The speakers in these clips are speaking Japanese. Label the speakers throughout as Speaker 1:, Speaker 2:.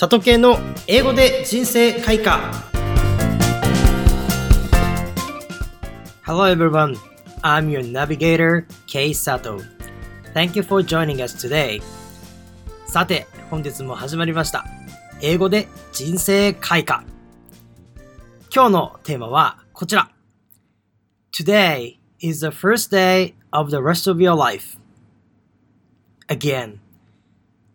Speaker 1: 里系の英語で人生開花 Hello everyone, I'm your navigator, K Sato. Thank you for joining us today. さて、本日も始まりました。英語で人生開花。今日のテーマはこちら。Today is the first day of the rest of your life. Again.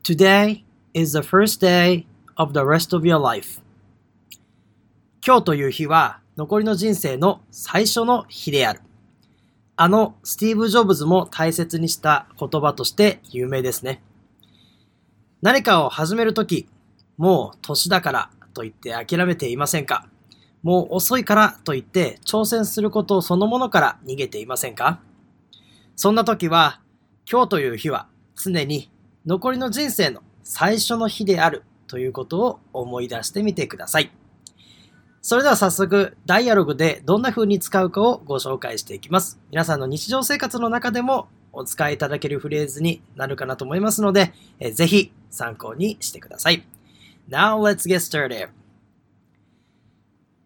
Speaker 1: Today is the first day of the rest of your life. 今日という日は残りの人生の最初の日である。あのスティーブ・ジョブズも大切にした言葉として有名ですね。何かを始めるとき、もう年だからと言って諦めていませんか？もう遅いからと言って挑戦することそのものから逃げていませんか？そんな時は今日という日は常に残りの人生の最初の日であるということを思い出してみてください。それでは早速、ダイアログでどんな風に使うかをご紹介していきます。皆さんの日常生活の中でもお使いいただけるフレーズになるかなと思いますので、えぜひ参考にしてください。Now let's get started.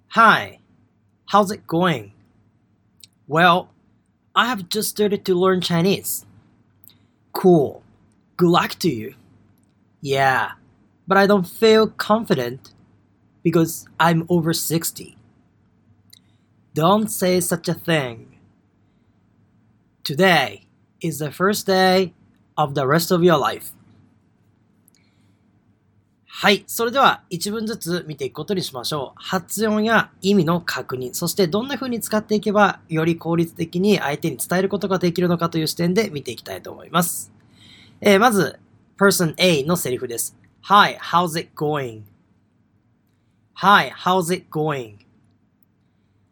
Speaker 1: Hi, how's it going? Well, I have just started to learn Chinese. Cool. Good luck to you. Yeah, but I don't feel confident because I'm over 60. Don't say such a thing. Today is the first day of the rest of your life. はい。それでは一文ずつ見ていくことにしましょう。発音や意味の確認、そしてどんな風に使っていけばより効率的に相手に伝えることができるのかという視点で見ていきたいと思います。えー、まず、person A のセリフです。Hi, how's it going?Hi, how's it going?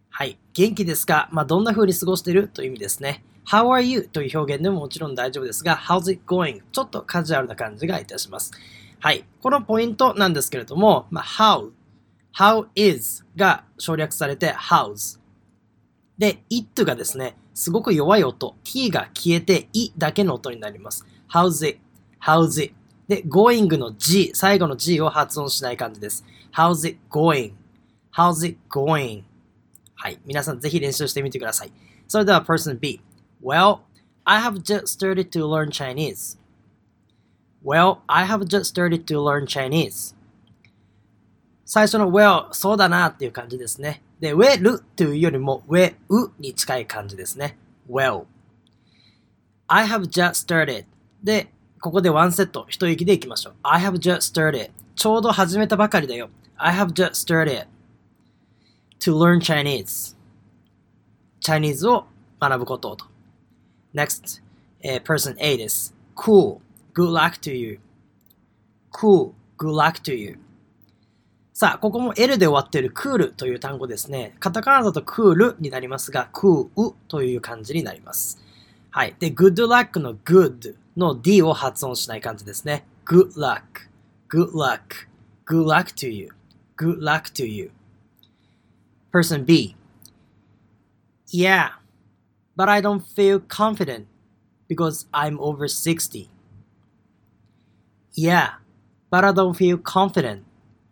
Speaker 1: はい。元気ですか？まあ、どんな風に過ごしている？という意味ですね。How are you? という表現でももちろん大丈夫ですが、How's it going? ちょっとカジュアルな感じがいたします。はい。このポイントなんですけれども、まあ、how, how is が省略されて hows。で、it がですね、すごく弱い音、t が消えて i だけの音になります。how's it, how's it? で、going の g、最後の g を発音しない感じです。how's it going, how's it going. はい。皆さんぜひ練習してみてください。それでは person B. Well, I have just started to learn Chinese. Well, I have just started to learn Chinese. 最初の well, そうだなっていう感じですね。で、well というよりも well に近い感じですね。well. I have just started. で、ここでワンセット、一息でいきましょう。I have just started. ちょうど始めたばかりだよ。I have just started to learn Chinese. Chinese を学ぶことと。Next, uh, person A です。Cool. Good luck to you. Cool. Good luck to you. さあ、ここも L で終わっている cool という単語ですね。カタカナだと cool になりますが、cool という感じになります。はい。で、good luck の good の D を発音しない感じですね。good luck, good luck, good luck to you, good luck to you. Person B. Yeah, but I don't feel confident because I'm over 60. Yeah, but I don't feel confident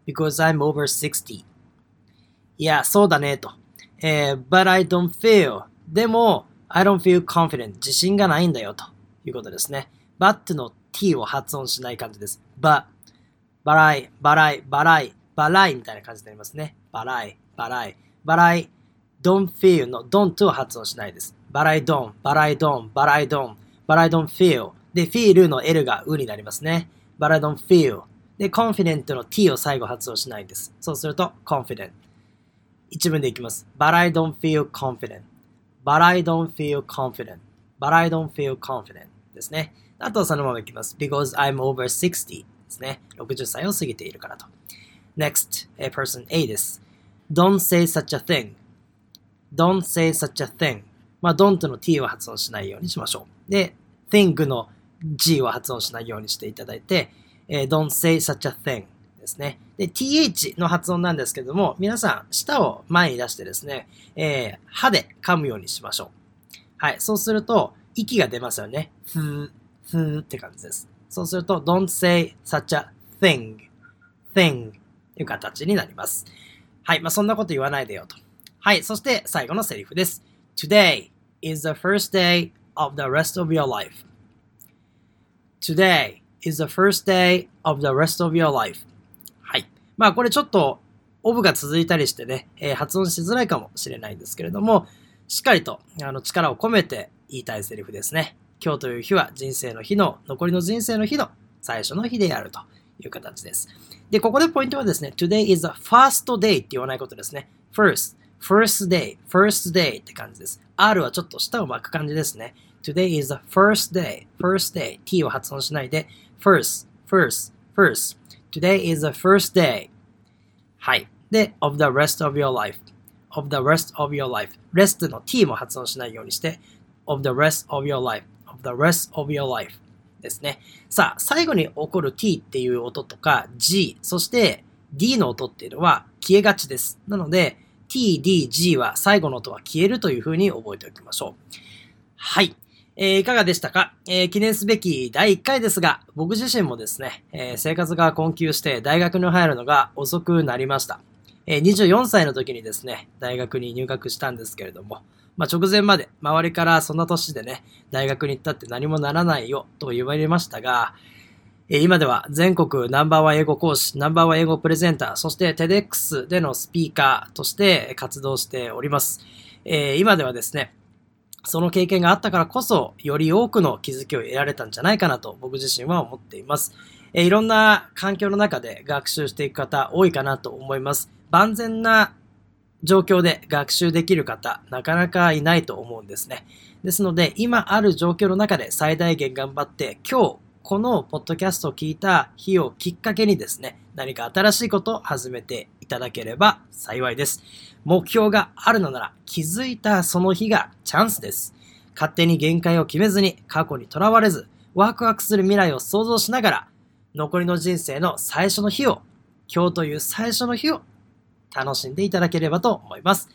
Speaker 1: because I'm over 60. いや、そうだね、と。えー、but I don't feel. でも、 I don't feel confident. 自信がないんだよ、ということですね。but の t を発音しない感じです。but, but I, but I, but I, but I みたいな感じになりますね。but I, but I, but I don't feel の don't を発音しないです。but I don't, but I don't, but I don't, but I don't feel で、feel の L がうになりますね。but I don't feel で、confident の t を最後発音しないです。そうすると confident 一文でいきます。but I don't feel confident but I don't feel confident but I don't feel confident ですね。あとそのままいきます。because I'm over 60ですね。60歳を過ぎているからと。next, a person A です。don't say such a thing don't say such a thing まあ、don't の t を発音しないようにしましょう。で、think の g を発音しないようにしていただいて、えー、don't say such a thing ですね。で、th の発音なんですけども、皆さん、舌を前に出してですね、えー、歯で噛むようにしましょう。はい。そうすると、息が出ますよね。ふー、ふーって感じです。そうすると、don't say such a thing, thing という形になります。はい。まあ、そんなこと言わないでよと。はい。そして最後のセリフです。Today is the first day of the rest of your life. Today is the first day of the rest of your life. まあこれちょっとオブが続いたりしてね、えー、発音しづらいかもしれないんですけれども、しっかりとあの力を込めて言いたいセリフですね。今日という日は人生の日の、残りの人生の日の最初の日であるという形です。で、ここでポイントはですね、today is the first day って言わないことですね。first, first day, first day って感じです。R はちょっと舌を巻く感じですね。today is the first day, first day, t を発音しないで、first, first, first. Today is the first day. はい。で、of the rest of your life. of the rest of your life. rest の t も発音しないようにして、of the rest of your life. of the rest of your life. ですね。さあ、最後に起こる t っていう音とか g、そして d の音っていうのは消えがちです。なので、t, d, g は最後の音は消えるというふうに覚えておきましょう。はい。えー、いかがでしたか、えー、記念すべき第1回ですが、僕自身もですね、えー、生活が困窮して大学に入るのが遅くなりました。え24歳の時にですね、大学に入学したんですけれども、まあ、直前まで周りからそんな年でね、大学に行ったって何もならないよと言われましたが、え今では全国ナンバーワン英語講師、ナンバーワン英語プレゼンター、そして TEDx でのスピーカーとして活動しております。え今ではですね、その経験があったからこそ、より多くの気づきを得られたんじゃないかなと僕自身は思っています。えいろんな環境の中で学習していく方多いかなと思います。万全な状況で学習できる方、なかなかいないと思うんですね。ですので、今ある状況の中で最大限頑張って、今日、このポッドキャストを聞いた日をきっかけにですね、何か新しいことを始めてただければ幸いです。目標があるのなら気づいたその日がチャンスです。勝手に限界を決めずに過去にとらわれず、ワクワクする未来を想像しながら、残りの人生の最初の日を、今日という最初の日を楽しんでいただければと思います。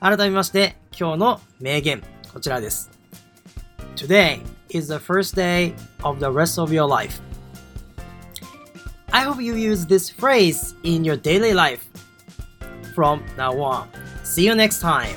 Speaker 1: 改めまして、今日の名言、こちらです。Today is the first day of the rest of your life. I hope you use this phrase in your daily life from now on. See you next time.